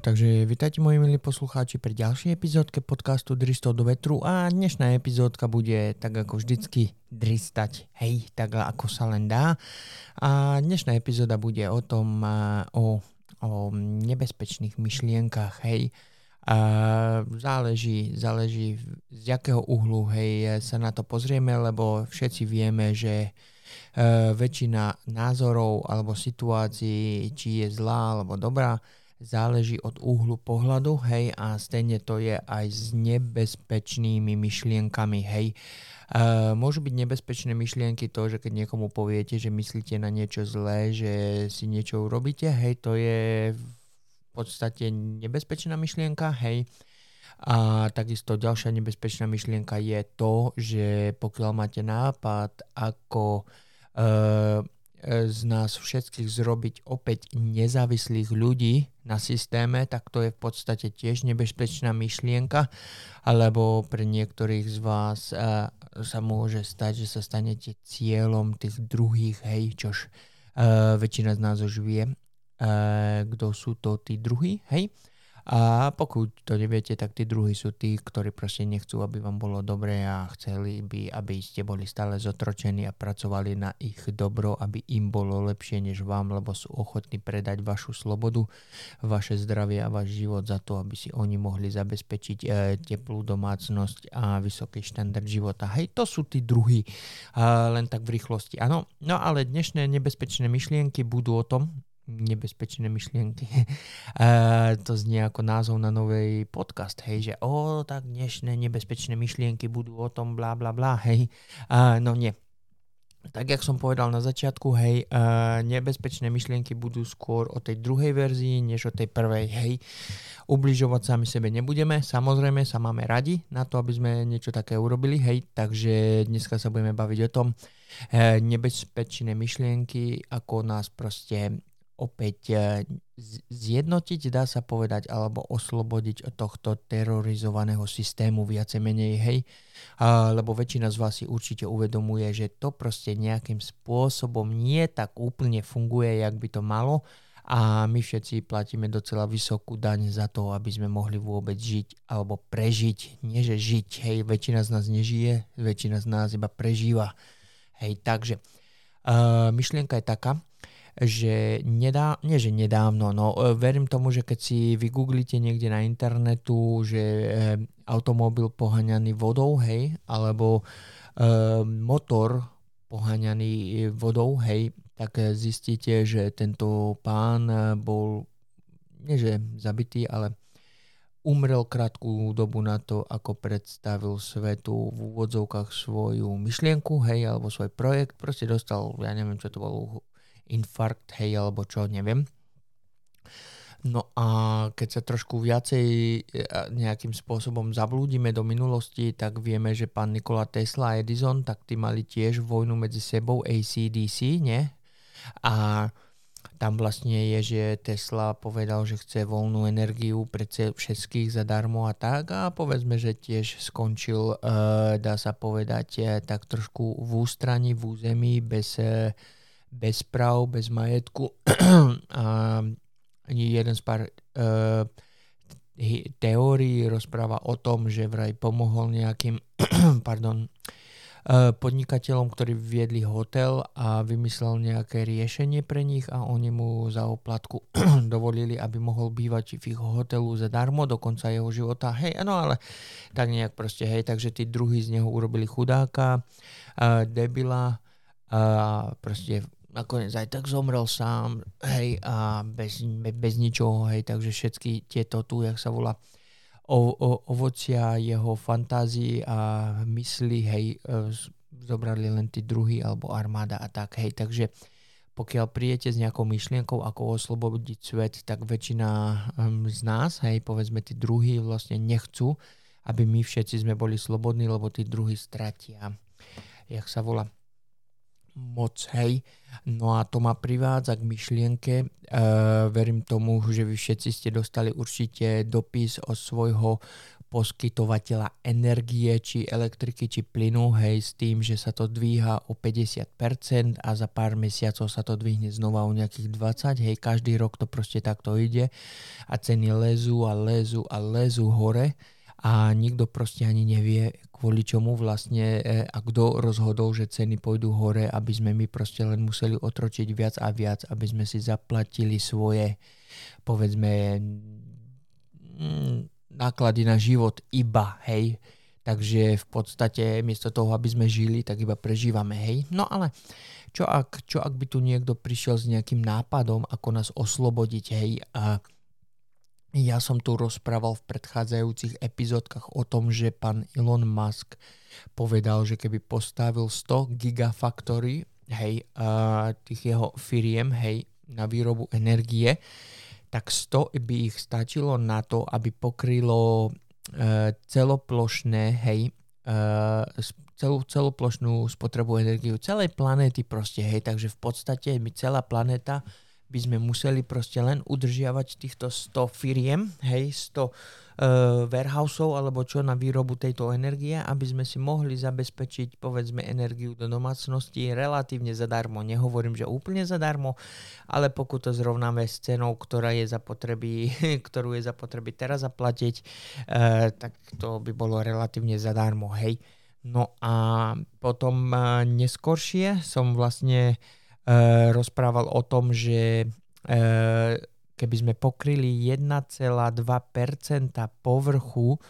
takže vítajte moji milí poslucháči pri ďalšej epizódke podcastu Dristov do vetru a dnešná epizódka bude tak ako vždycky dristať, hej, tak ako sa len dá. A dnešná epizóda bude o tom, o, o nebezpečných myšlienkach, hej. A záleží, záleží z jakého uhlu, hej, sa na to pozrieme, lebo všetci vieme, že uh, väčšina názorov alebo situácií, či je zlá alebo dobrá, záleží od úhlu pohľadu, hej, a stejne to je aj s nebezpečnými myšlienkami, hej. Uh, môžu byť nebezpečné myšlienky to, že keď niekomu poviete, že myslíte na niečo zlé, že si niečo urobíte, hej, to je v podstate nebezpečná myšlienka, hej. A takisto ďalšia nebezpečná myšlienka je to, že pokiaľ máte nápad, ako uh, z nás všetkých zrobiť opäť nezávislých ľudí na systéme, tak to je v podstate tiež nebezpečná myšlienka, alebo pre niektorých z vás uh, sa môže stať, že sa stanete cieľom tých druhých, hej, čož uh, väčšina z nás už vie, uh, kto sú to tí druhí, hej. A pokud to neviete, tak tí druhí sú tí, ktorí proste nechcú, aby vám bolo dobre a chceli by, aby ste boli stále zotročení a pracovali na ich dobro, aby im bolo lepšie než vám, lebo sú ochotní predať vašu slobodu, vaše zdravie a váš život za to, aby si oni mohli zabezpečiť e, teplú domácnosť a vysoký štandard života. Hej, to sú tí druhí, e, len tak v rýchlosti. Áno, no ale dnešné nebezpečné myšlienky budú o tom, nebezpečné myšlienky. a to znie ako názov na nový podcast, hej, že o, tak dnešné nebezpečné myšlienky budú o tom bla bla bla, hej. A, no nie. Tak, jak som povedal na začiatku, hej, uh, nebezpečné myšlienky budú skôr o tej druhej verzii, než o tej prvej, hej. Ubližovať sami sebe nebudeme, samozrejme sa máme radi na to, aby sme niečo také urobili, hej, takže dneska sa budeme baviť o tom, uh, nebezpečné myšlienky, ako nás proste opäť e, zjednotiť, dá sa povedať, alebo oslobodiť od tohto terorizovaného systému viacej menej, hej. A, lebo väčšina z vás si určite uvedomuje, že to proste nejakým spôsobom nie tak úplne funguje, jak by to malo a my všetci platíme docela vysokú daň za to, aby sme mohli vôbec žiť alebo prežiť. Nie, že žiť, hej, väčšina z nás nežije, väčšina z nás iba prežíva. Hej, takže uh, myšlienka je taká, že nedá, nie že nedávno, no e, verím tomu, že keď si vygooglite niekde na internetu, že e, automobil poháňaný vodou, hej, alebo e, motor poháňaný vodou, hej, tak zistíte, že tento pán bol, nie že zabitý, ale umrel krátku dobu na to, ako predstavil svetu v úvodzovkách svoju myšlienku, hej, alebo svoj projekt, proste dostal, ja neviem, čo to bolo, infarkt, hej, alebo čo, neviem. No a keď sa trošku viacej e, nejakým spôsobom zablúdime do minulosti, tak vieme, že pán Nikola Tesla a Edison, tak tí mali tiež vojnu medzi sebou ACDC, nie? A tam vlastne je, že Tesla povedal, že chce voľnú energiu pre všetkých zadarmo a tak a povedzme, že tiež skončil, uh, dá sa povedať, uh, tak trošku v ústraní, v území, bez bez práv, bez majetku a ani jeden z pár uh, teórií rozpráva o tom, že vraj pomohol nejakým pardon, uh, podnikateľom, ktorí viedli hotel a vymyslel nejaké riešenie pre nich a oni mu za oplatku dovolili, aby mohol bývať v ich hotelu zadarmo do konca jeho života. Hej, no ale tak nejak proste, hej, takže tí druhí z neho urobili chudáka, uh, debila a proste nakoniec aj tak zomrel sám, hej, a bez, bez ničoho, hej, takže všetky tieto tu, jak sa volá, o, o, ovocia jeho fantázii a mysli, hej, e, zobrali len tí druhý alebo armáda a tak, hej, takže pokiaľ prijete s nejakou myšlienkou, ako oslobodiť svet, tak väčšina um, z nás, hej, povedzme tí druhí vlastne nechcú, aby my všetci sme boli slobodní, lebo tí druhí stratia. Jak sa volá? Moc, hej. No a to ma privádza k myšlienke, e, verím tomu, že vy všetci ste dostali určite dopis od svojho poskytovateľa energie, či elektriky, či plynu, hej, s tým, že sa to dvíha o 50% a za pár mesiacov sa to dvihne znova o nejakých 20, hej, každý rok to proste takto ide a ceny lezú a lezú a lezú hore a nikto proste ani nevie, kvôli čomu vlastne e, a kto rozhodol, že ceny pôjdu hore, aby sme my proste len museli otročiť viac a viac, aby sme si zaplatili svoje, povedzme, mm, náklady na život iba, hej. Takže v podstate miesto toho, aby sme žili, tak iba prežívame, hej. No ale čo ak, čo ak by tu niekto prišiel s nejakým nápadom, ako nás oslobodiť, hej. A ja som tu rozprával v predchádzajúcich epizódkach o tom, že pán Elon Musk povedal, že keby postavil 100 gigafactory, hej, a tých jeho firiem, hej, na výrobu energie, tak 100 by ich stačilo na to, aby pokrylo e, celoplošné, hej, e, celú, celoplošnú spotrebu energiu celej planéty proste, hej, takže v podstate by celá planéta by sme museli proste len udržiavať týchto 100 firiem, hej, 100 uh, warehouseov alebo čo na výrobu tejto energie, aby sme si mohli zabezpečiť povedzme energiu do domácnosti relatívne zadarmo. Nehovorím, že úplne zadarmo, ale pokud to zrovnáme s cenou, ktorá je zapotreby, ktorú je zapotreby teraz zaplatiť, uh, tak to by bolo relatívne zadarmo, hej. No a potom uh, neskoršie som vlastne E, rozprával o tom, že e, keby sme pokryli 1,2% povrchu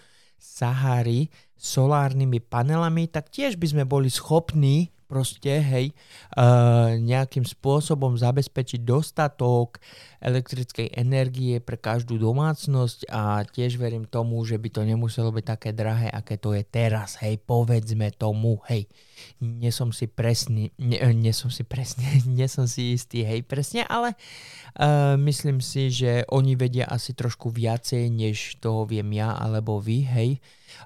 Sahary solárnymi panelami, tak tiež by sme boli schopní proste, hej, uh, nejakým spôsobom zabezpečiť dostatok elektrickej energie pre každú domácnosť a tiež verím tomu, že by to nemuselo byť také drahé, aké to je teraz, hej, povedzme tomu, hej, nie som si presný, nie, nie som si presný, nie som si istý, hej, presne, ale uh, myslím si, že oni vedia asi trošku viacej, než toho viem ja alebo vy, hej,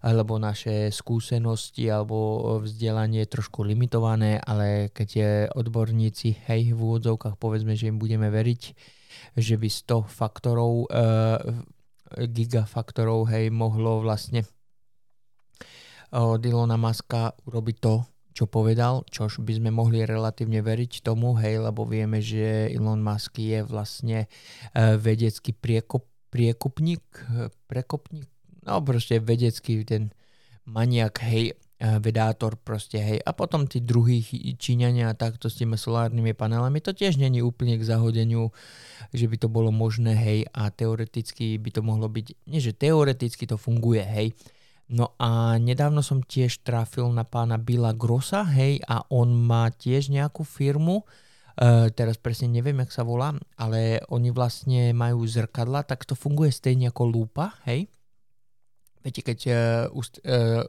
alebo naše skúsenosti alebo vzdelanie je trošku limitované, ale keď je odborníci, hej, v úvodzovkách povedzme, že im budeme veriť, že by 100 faktorov, uh, gigafaktorov, hej, mohlo vlastne od Ilona Maska urobiť to, čo povedal, čož by sme mohli relatívne veriť tomu, hej, lebo vieme, že Elon Musk je vlastne uh, vedecký priekop, priekupník, prekopník, no proste vedecký ten maniak, hej, vedátor proste, hej. A potom tí druhí Číňania takto s tými solárnymi panelami, to tiež není úplne k zahodeniu, že by to bolo možné, hej, a teoreticky by to mohlo byť, nie že teoreticky to funguje, hej. No a nedávno som tiež trafil na pána Billa Grossa, hej, a on má tiež nejakú firmu, Uh, teraz presne neviem, jak sa volá, ale oni vlastne majú zrkadla, tak to funguje stejne ako lúpa, hej. Viete, keď uh, ust, uh,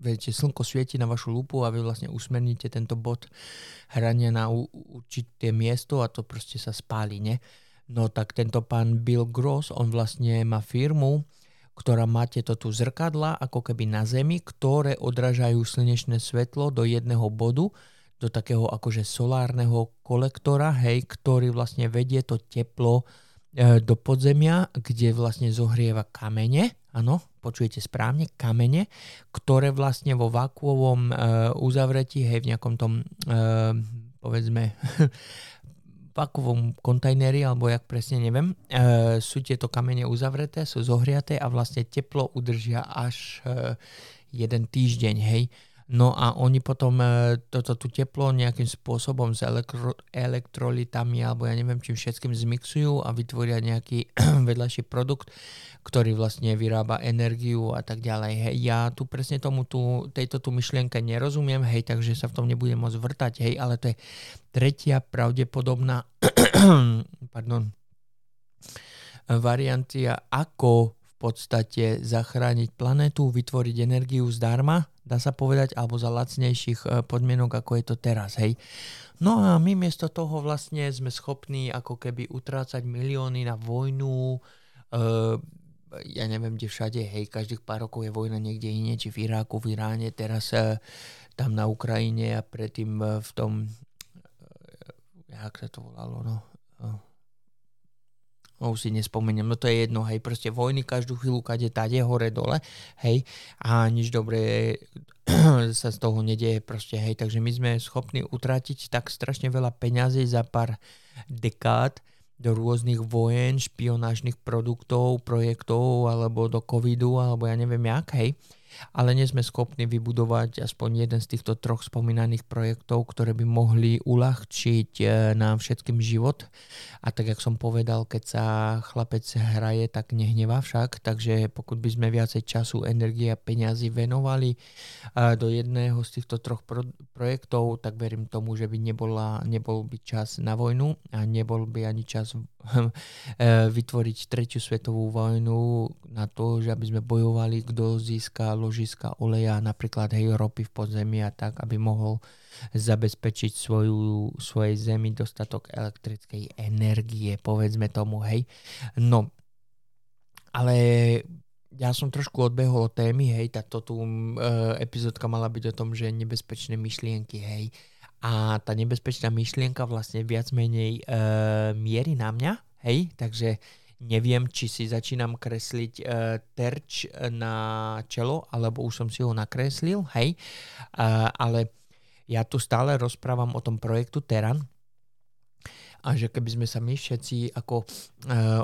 viete, slnko svieti na vašu lupu a vy vlastne usmerníte tento bod hrania na určité miesto a to proste sa spáli, ne? No tak tento pán Bill Gross, on vlastne má firmu, ktorá má tieto tu zrkadla ako keby na zemi, ktoré odrážajú slnečné svetlo do jedného bodu, do takého akože solárneho kolektora, hej, ktorý vlastne vedie to teplo e, do podzemia, kde vlastne zohrieva kamene, áno, počujete správne, kamene, ktoré vlastne vo vakuovom e, uzavretí, hej, v nejakom tom, e, povedzme, vakuovom kontajneri, alebo jak presne neviem, e, sú tieto kamene uzavreté, sú zohriaté a vlastne teplo udržia až e, jeden týždeň, hej. No a oni potom e, toto tu teplo nejakým spôsobom s elektro, elektrolitami alebo ja neviem čím všetkým zmixujú a vytvoria nejaký vedľajší produkt, ktorý vlastne vyrába energiu a tak ďalej. Hej, ja tu presne tomu tu, tejto tu myšlienke nerozumiem, hej, takže sa v tom nebudem môcť vrtať, hej, ale to je tretia pravdepodobná pardon, variantia, ako podstate zachrániť planetu, vytvoriť energiu zdarma dá sa povedať, alebo za lacnejších e, podmienok, ako je to teraz, hej. No a my miesto toho vlastne sme schopní ako keby utrácať milióny na vojnu, uh, ja neviem kde všade, hej, každých pár rokov je vojna niekde iné, či v Iráku, v Iráne, teraz uh, tam na Ukrajine a predtým v tom, jak sa to volalo, no, no už si nespomeniem, no to je jedno, hej, proste vojny každú chvíľu, kade tade, hore, dole, hej, a nič dobré sa z toho nedieje proste, hej, takže my sme schopní utratiť tak strašne veľa peňazí za pár dekád do rôznych vojen, špionážnych produktov, projektov, alebo do covidu, alebo ja neviem jak, hej, ale nie sme schopní vybudovať aspoň jeden z týchto troch spomínaných projektov, ktoré by mohli uľahčiť e, nám všetkým život. A tak, jak som povedal, keď sa chlapec hraje, tak nehnevá však, takže pokud by sme viacej času, energie a peniazy venovali e, do jedného z týchto troch pro- projektov, tak verím tomu, že by nebola, nebol by čas na vojnu a nebol by ani čas e, vytvoriť tretiu svetovú vojnu na to, že aby sme bojovali, kto získa ložiska oleja, napríklad hej, ropy v podzemí a tak, aby mohol zabezpečiť svoju, svojej zemi dostatok elektrickej energie, povedzme tomu, hej. No, ale ja som trošku odbehol od témy, hej, táto tu e, epizódka mala byť o tom, že nebezpečné myšlienky, hej. A tá nebezpečná myšlienka vlastne viac menej e, mierí na mňa, hej, takže Neviem, či si začínam kresliť e, terč na čelo, alebo už som si ho nakreslil, hej. E, ale ja tu stále rozprávam o tom projektu Teran, a že keby sme sa my všetci ako e,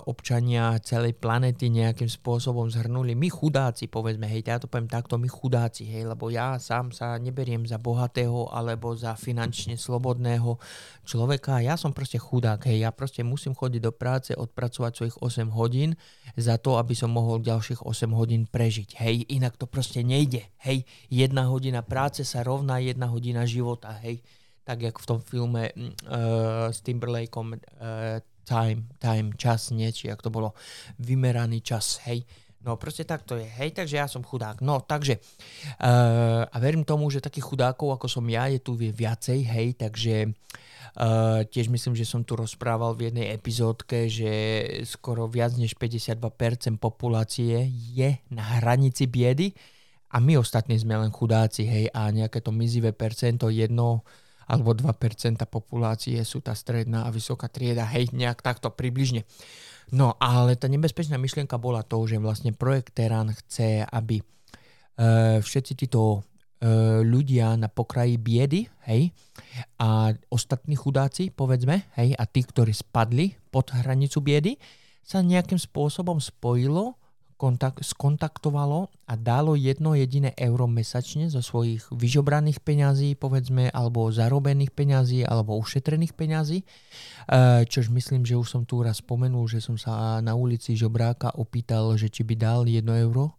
občania celej planety nejakým spôsobom zhrnuli, my chudáci, povedzme, hej, ja to poviem takto, my chudáci, hej, lebo ja sám sa neberiem za bohatého alebo za finančne slobodného človeka, ja som proste chudák, hej, ja proste musím chodiť do práce, odpracovať svojich 8 hodín za to, aby som mohol ďalších 8 hodín prežiť, hej, inak to proste nejde, hej, jedna hodina práce sa rovná jedna hodina života, hej, tak jak v tom filme uh, s Timberlakeom uh, Time, Time, čas, nie, či jak to bolo, vymeraný čas, hej. No proste tak to je, hej, takže ja som chudák. No takže, uh, a verím tomu, že takých chudákov ako som ja je tu viacej, hej, takže Uh, tiež myslím, že som tu rozprával v jednej epizódke, že skoro viac než 52% populácie je na hranici biedy a my ostatní sme len chudáci, hej, a nejaké to mizivé percento, jedno, alebo 2% populácie sú tá stredná a vysoká trieda, hej, nejak takto približne. No ale tá nebezpečná myšlienka bola to, že vlastne projekt Terán chce, aby uh, všetci títo uh, ľudia na pokraji biedy, hej, a ostatní chudáci, povedzme, hej, a tí, ktorí spadli pod hranicu biedy, sa nejakým spôsobom spojilo kontakt, skontaktovalo a dalo jedno jediné euro mesačne zo svojich vyžobraných peňazí, povedzme, alebo zarobených peňazí, alebo ušetrených peňazí. E, čož myslím, že už som tu raz spomenul, že som sa na ulici žobráka opýtal, že či by dal jedno euro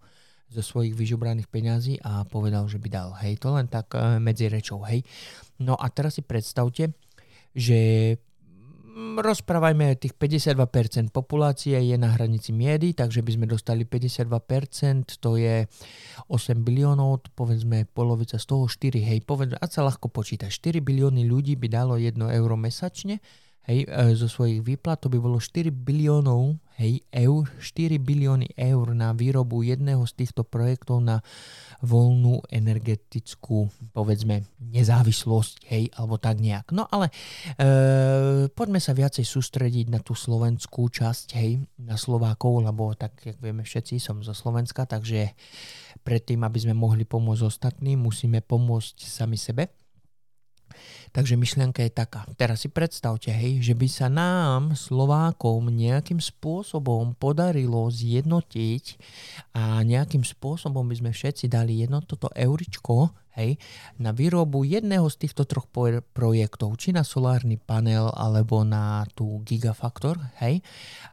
zo svojich vyžobraných peňazí a povedal, že by dal. Hej, to len tak e, medzi rečou, hej. No a teraz si predstavte, že rozprávajme, tých 52% populácie je na hranici miedy, takže by sme dostali 52%, to je 8 biliónov, povedzme polovica z toho 4, hej, povedzme, a sa ľahko počíta, 4 bilióny ľudí by dalo 1 euro mesačne, hej, e, zo svojich výplat, to by bolo 4 biliónov hej, eur, 4 bilióny eur na výrobu jedného z týchto projektov na voľnú energetickú, povedzme, nezávislosť, hej, alebo tak nejak. No ale e, poďme sa viacej sústrediť na tú slovenskú časť, hej, na Slovákov, lebo tak, jak vieme všetci, som zo Slovenska, takže predtým, aby sme mohli pomôcť ostatným, musíme pomôcť sami sebe. Takže myšlienka je taká. Teraz si predstavte, hej, že by sa nám, Slovákom, nejakým spôsobom podarilo zjednotiť a nejakým spôsobom by sme všetci dali jedno toto euričko, hej, na výrobu jedného z týchto troch projektov, či na solárny panel, alebo na tú Gigafaktor, hej.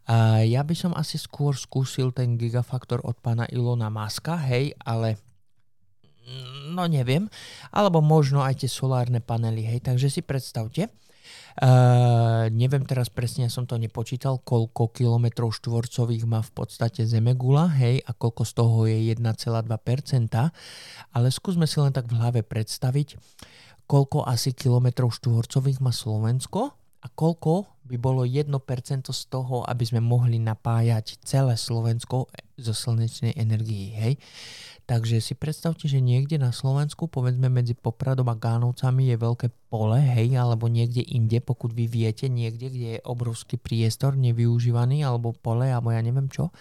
A ja by som asi skôr skúsil ten Gigafaktor od pána Ilona Maska, hej, ale no neviem, alebo možno aj tie solárne panely, hej, takže si predstavte, Uh, neviem teraz presne, ja som to nepočítal, koľko kilometrov štvorcových má v podstate Zemegula, hej, a koľko z toho je 1,2%, ale skúsme si len tak v hlave predstaviť, koľko asi kilometrov štvorcových má Slovensko a koľko by bolo 1% z toho, aby sme mohli napájať celé Slovensko zo slnečnej energii, hej. Takže si predstavte, že niekde na Slovensku, povedzme medzi Popradom a Gánovcami je veľké pole, hej, alebo niekde inde, pokud vy viete, niekde, kde je obrovský priestor nevyužívaný, alebo pole, alebo ja neviem čo,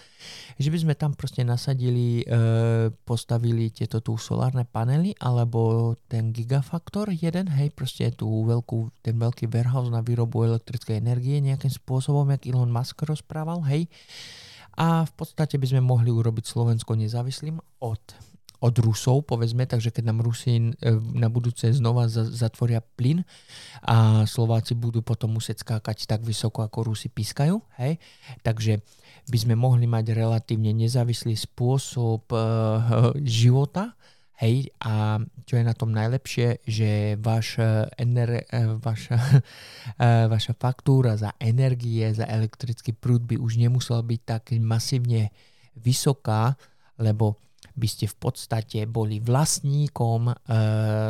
že by sme tam proste nasadili, e, postavili tieto tu solárne panely, alebo ten gigafaktor jeden, hej, proste tú veľkú, ten veľký warehouse na výrobu elektrickej energie nejakým spôsobom, jak Elon Musk rozprával, hej, a v podstate by sme mohli urobiť Slovensko nezávislým od, od Rusov, povedzme, takže keď nám Rusi e, na budúce znova zatvoria plyn a Slováci budú potom musieť skákať tak vysoko, ako Rusi pískajú, hej, takže by sme mohli mať relatívne nezávislý spôsob uh, života, Hej, a čo je na tom najlepšie, že váš, ener, vaša, vaša faktúra za energie, za elektrický prúd by už nemusela byť tak masívne vysoká, lebo by ste v podstate boli vlastníkom e,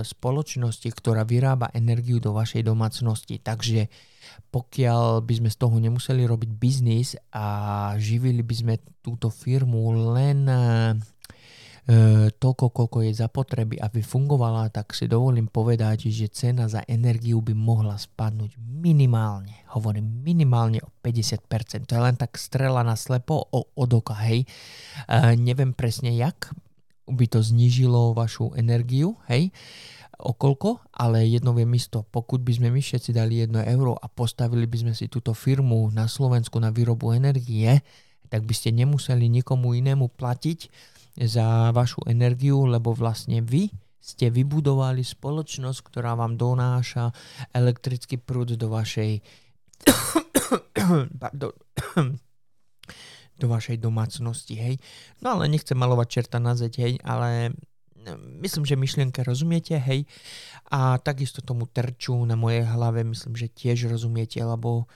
spoločnosti, ktorá vyrába energiu do vašej domácnosti. Takže pokiaľ by sme z toho nemuseli robiť biznis a živili by sme túto firmu len e, toľko, koľko je zapotreby, aby fungovala, tak si dovolím povedať, že cena za energiu by mohla spadnúť minimálne, hovorím minimálne o 50%. To je len tak strela na slepo o, od oka, hej. E, neviem presne jak by to znížilo vašu energiu, hej o ale jedno viem isto, pokud by sme my všetci dali 1 euro a postavili by sme si túto firmu na Slovensku na výrobu energie, tak by ste nemuseli nikomu inému platiť, za vašu energiu, lebo vlastne vy ste vybudovali spoločnosť, ktorá vám donáša elektrický prúd do vašej do, do vašej domácnosti, hej. No ale nechcem malovať čerta na zeď, hej, ale myslím, že myšlienke rozumiete, hej. A takisto tomu terču na mojej hlave myslím, že tiež rozumiete, lebo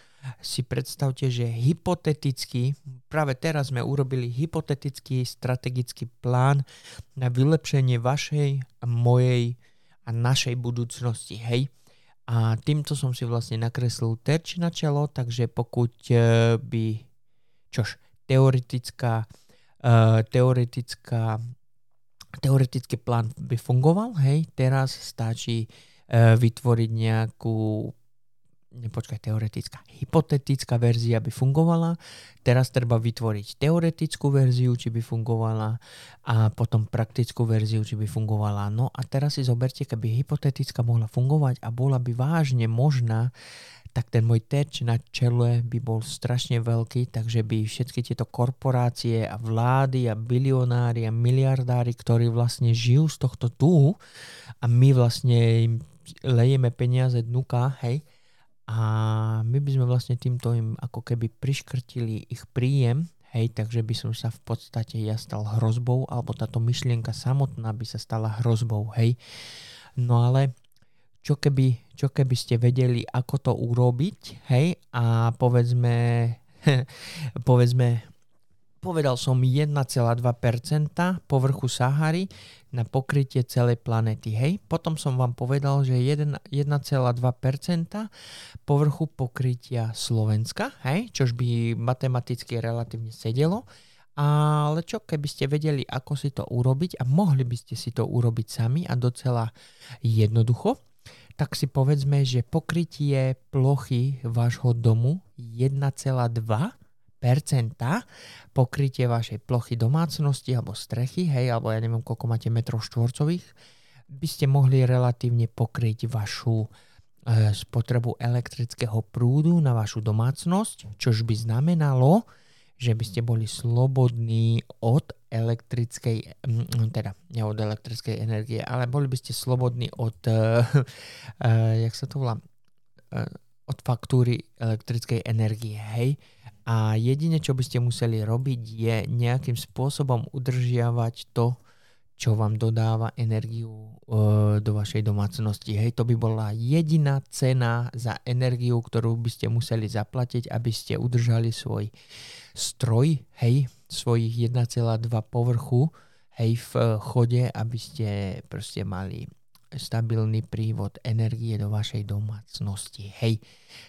si predstavte, že hypoteticky, práve teraz sme urobili hypotetický strategický plán na vylepšenie vašej, mojej a našej budúcnosti, hej. A týmto som si vlastne nakreslil terč na čelo, takže pokud e, by, čož, teoretická, uh, teoretická teoretický plán by fungoval, hej, teraz stačí uh, vytvoriť nejakú nepočkaj, teoretická, hypotetická verzia by fungovala, teraz treba vytvoriť teoretickú verziu, či by fungovala a potom praktickú verziu, či by fungovala. No a teraz si zoberte, keby hypotetická mohla fungovať a bola by vážne možná, tak ten môj terč na čele by bol strašne veľký, takže by všetky tieto korporácie a vlády a bilionári a miliardári, ktorí vlastne žijú z tohto tu a my vlastne im lejeme peniaze dnuka, hej, a my by sme vlastne týmto im ako keby priškrtili ich príjem, hej, takže by som sa v podstate ja stal hrozbou, alebo táto myšlienka samotná by sa stala hrozbou, hej. No ale čo keby, čo keby ste vedeli, ako to urobiť, hej, a povedzme, povedzme, povedal som 1,2% povrchu Sahary na pokrytie celej planety. Hej, potom som vám povedal, že 1,2% povrchu pokrytia Slovenska, hej, čož by matematicky relatívne sedelo. Ale čo keby ste vedeli, ako si to urobiť a mohli by ste si to urobiť sami a docela jednoducho, tak si povedzme, že pokrytie plochy vášho domu 1,2% pokrytie vašej plochy domácnosti alebo strechy, hej, alebo ja neviem, koľko máte metrov štvorcových, by ste mohli relatívne pokryť vašu e, spotrebu elektrického prúdu na vašu domácnosť, čož by znamenalo, že by ste boli slobodní od elektrickej, mm, teda nie od elektrickej energie, ale boli by ste slobodní od, uh, uh, jak sa to volá, uh, od faktúry elektrickej energie, hej. A jedine, čo by ste museli robiť, je nejakým spôsobom udržiavať to, čo vám dodáva energiu e, do vašej domácnosti. Hej, to by bola jediná cena za energiu, ktorú by ste museli zaplatiť, aby ste udržali svoj stroj, hej, svojich 1,2 povrchu, hej, v chode, aby ste proste mali stabilný prívod energie do vašej domácnosti. Hej,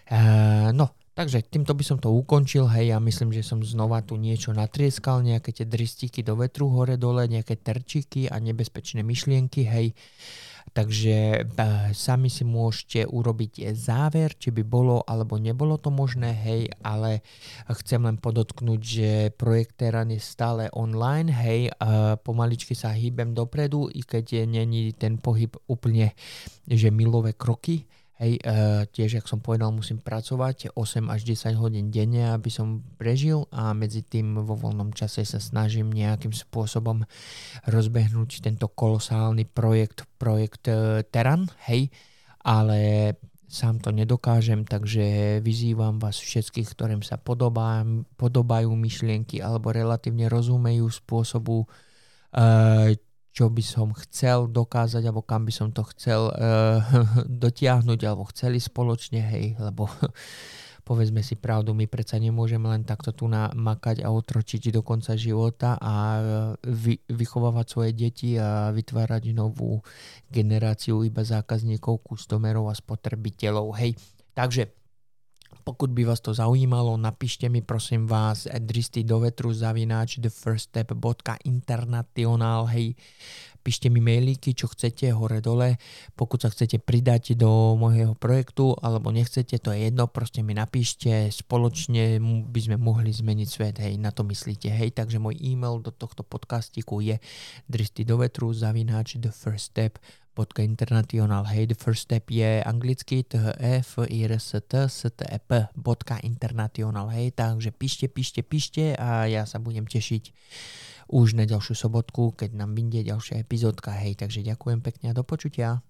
e, no, Takže týmto by som to ukončil, hej, ja myslím, že som znova tu niečo natrieskal, nejaké tie dristiky do vetru hore dole, nejaké terčiky a nebezpečné myšlienky, hej. Takže sami si môžete urobiť záver, či by bolo alebo nebolo to možné, hej, ale chcem len podotknúť, že projekt Teran je stále online, hej, pomaličky sa hýbem dopredu, i keď není ten pohyb úplne, že milové kroky, Hej, e, tiež, jak som povedal, musím pracovať 8 až 10 hodín denne, aby som prežil a medzi tým vo voľnom čase sa snažím nejakým spôsobom rozbehnúť tento kolosálny projekt, projekt e, Teran, hej, ale sám to nedokážem, takže vyzývam vás všetkých, ktorým sa podobá, podobajú myšlienky alebo relatívne rozumejú spôsobu, e, čo by som chcel dokázať, alebo kam by som to chcel uh, dotiahnuť, alebo chceli spoločne, hej, lebo povedzme si pravdu, my predsa nemôžeme len takto tu namakať a otročiť do konca života a eh, vy, vychovávať svoje deti a vytvárať novú generáciu iba zákazníkov, kustomerov a spotrebiteľov. Hej, takže pokud by vás to zaujímalo, napíšte mi prosím vás dristy do vetru zavináč thefirststep.international, hej, píšte mi mailíky, čo chcete, hore dole, pokud sa chcete pridať do môjho projektu, alebo nechcete, to je jedno, proste mi napíšte, spoločne by sme mohli zmeniť svet, hej, na to myslíte, hej, takže môj e-mail do tohto podcastiku je dristy do vetru zavináč thefirststep International. Hej, first step je anglicky e e International. Hej, takže píšte, píšte, píšte a ja sa budem tešiť už na ďalšiu sobotku, keď nám vyjde ďalšia epizódka. Hej, takže ďakujem pekne a do počutia.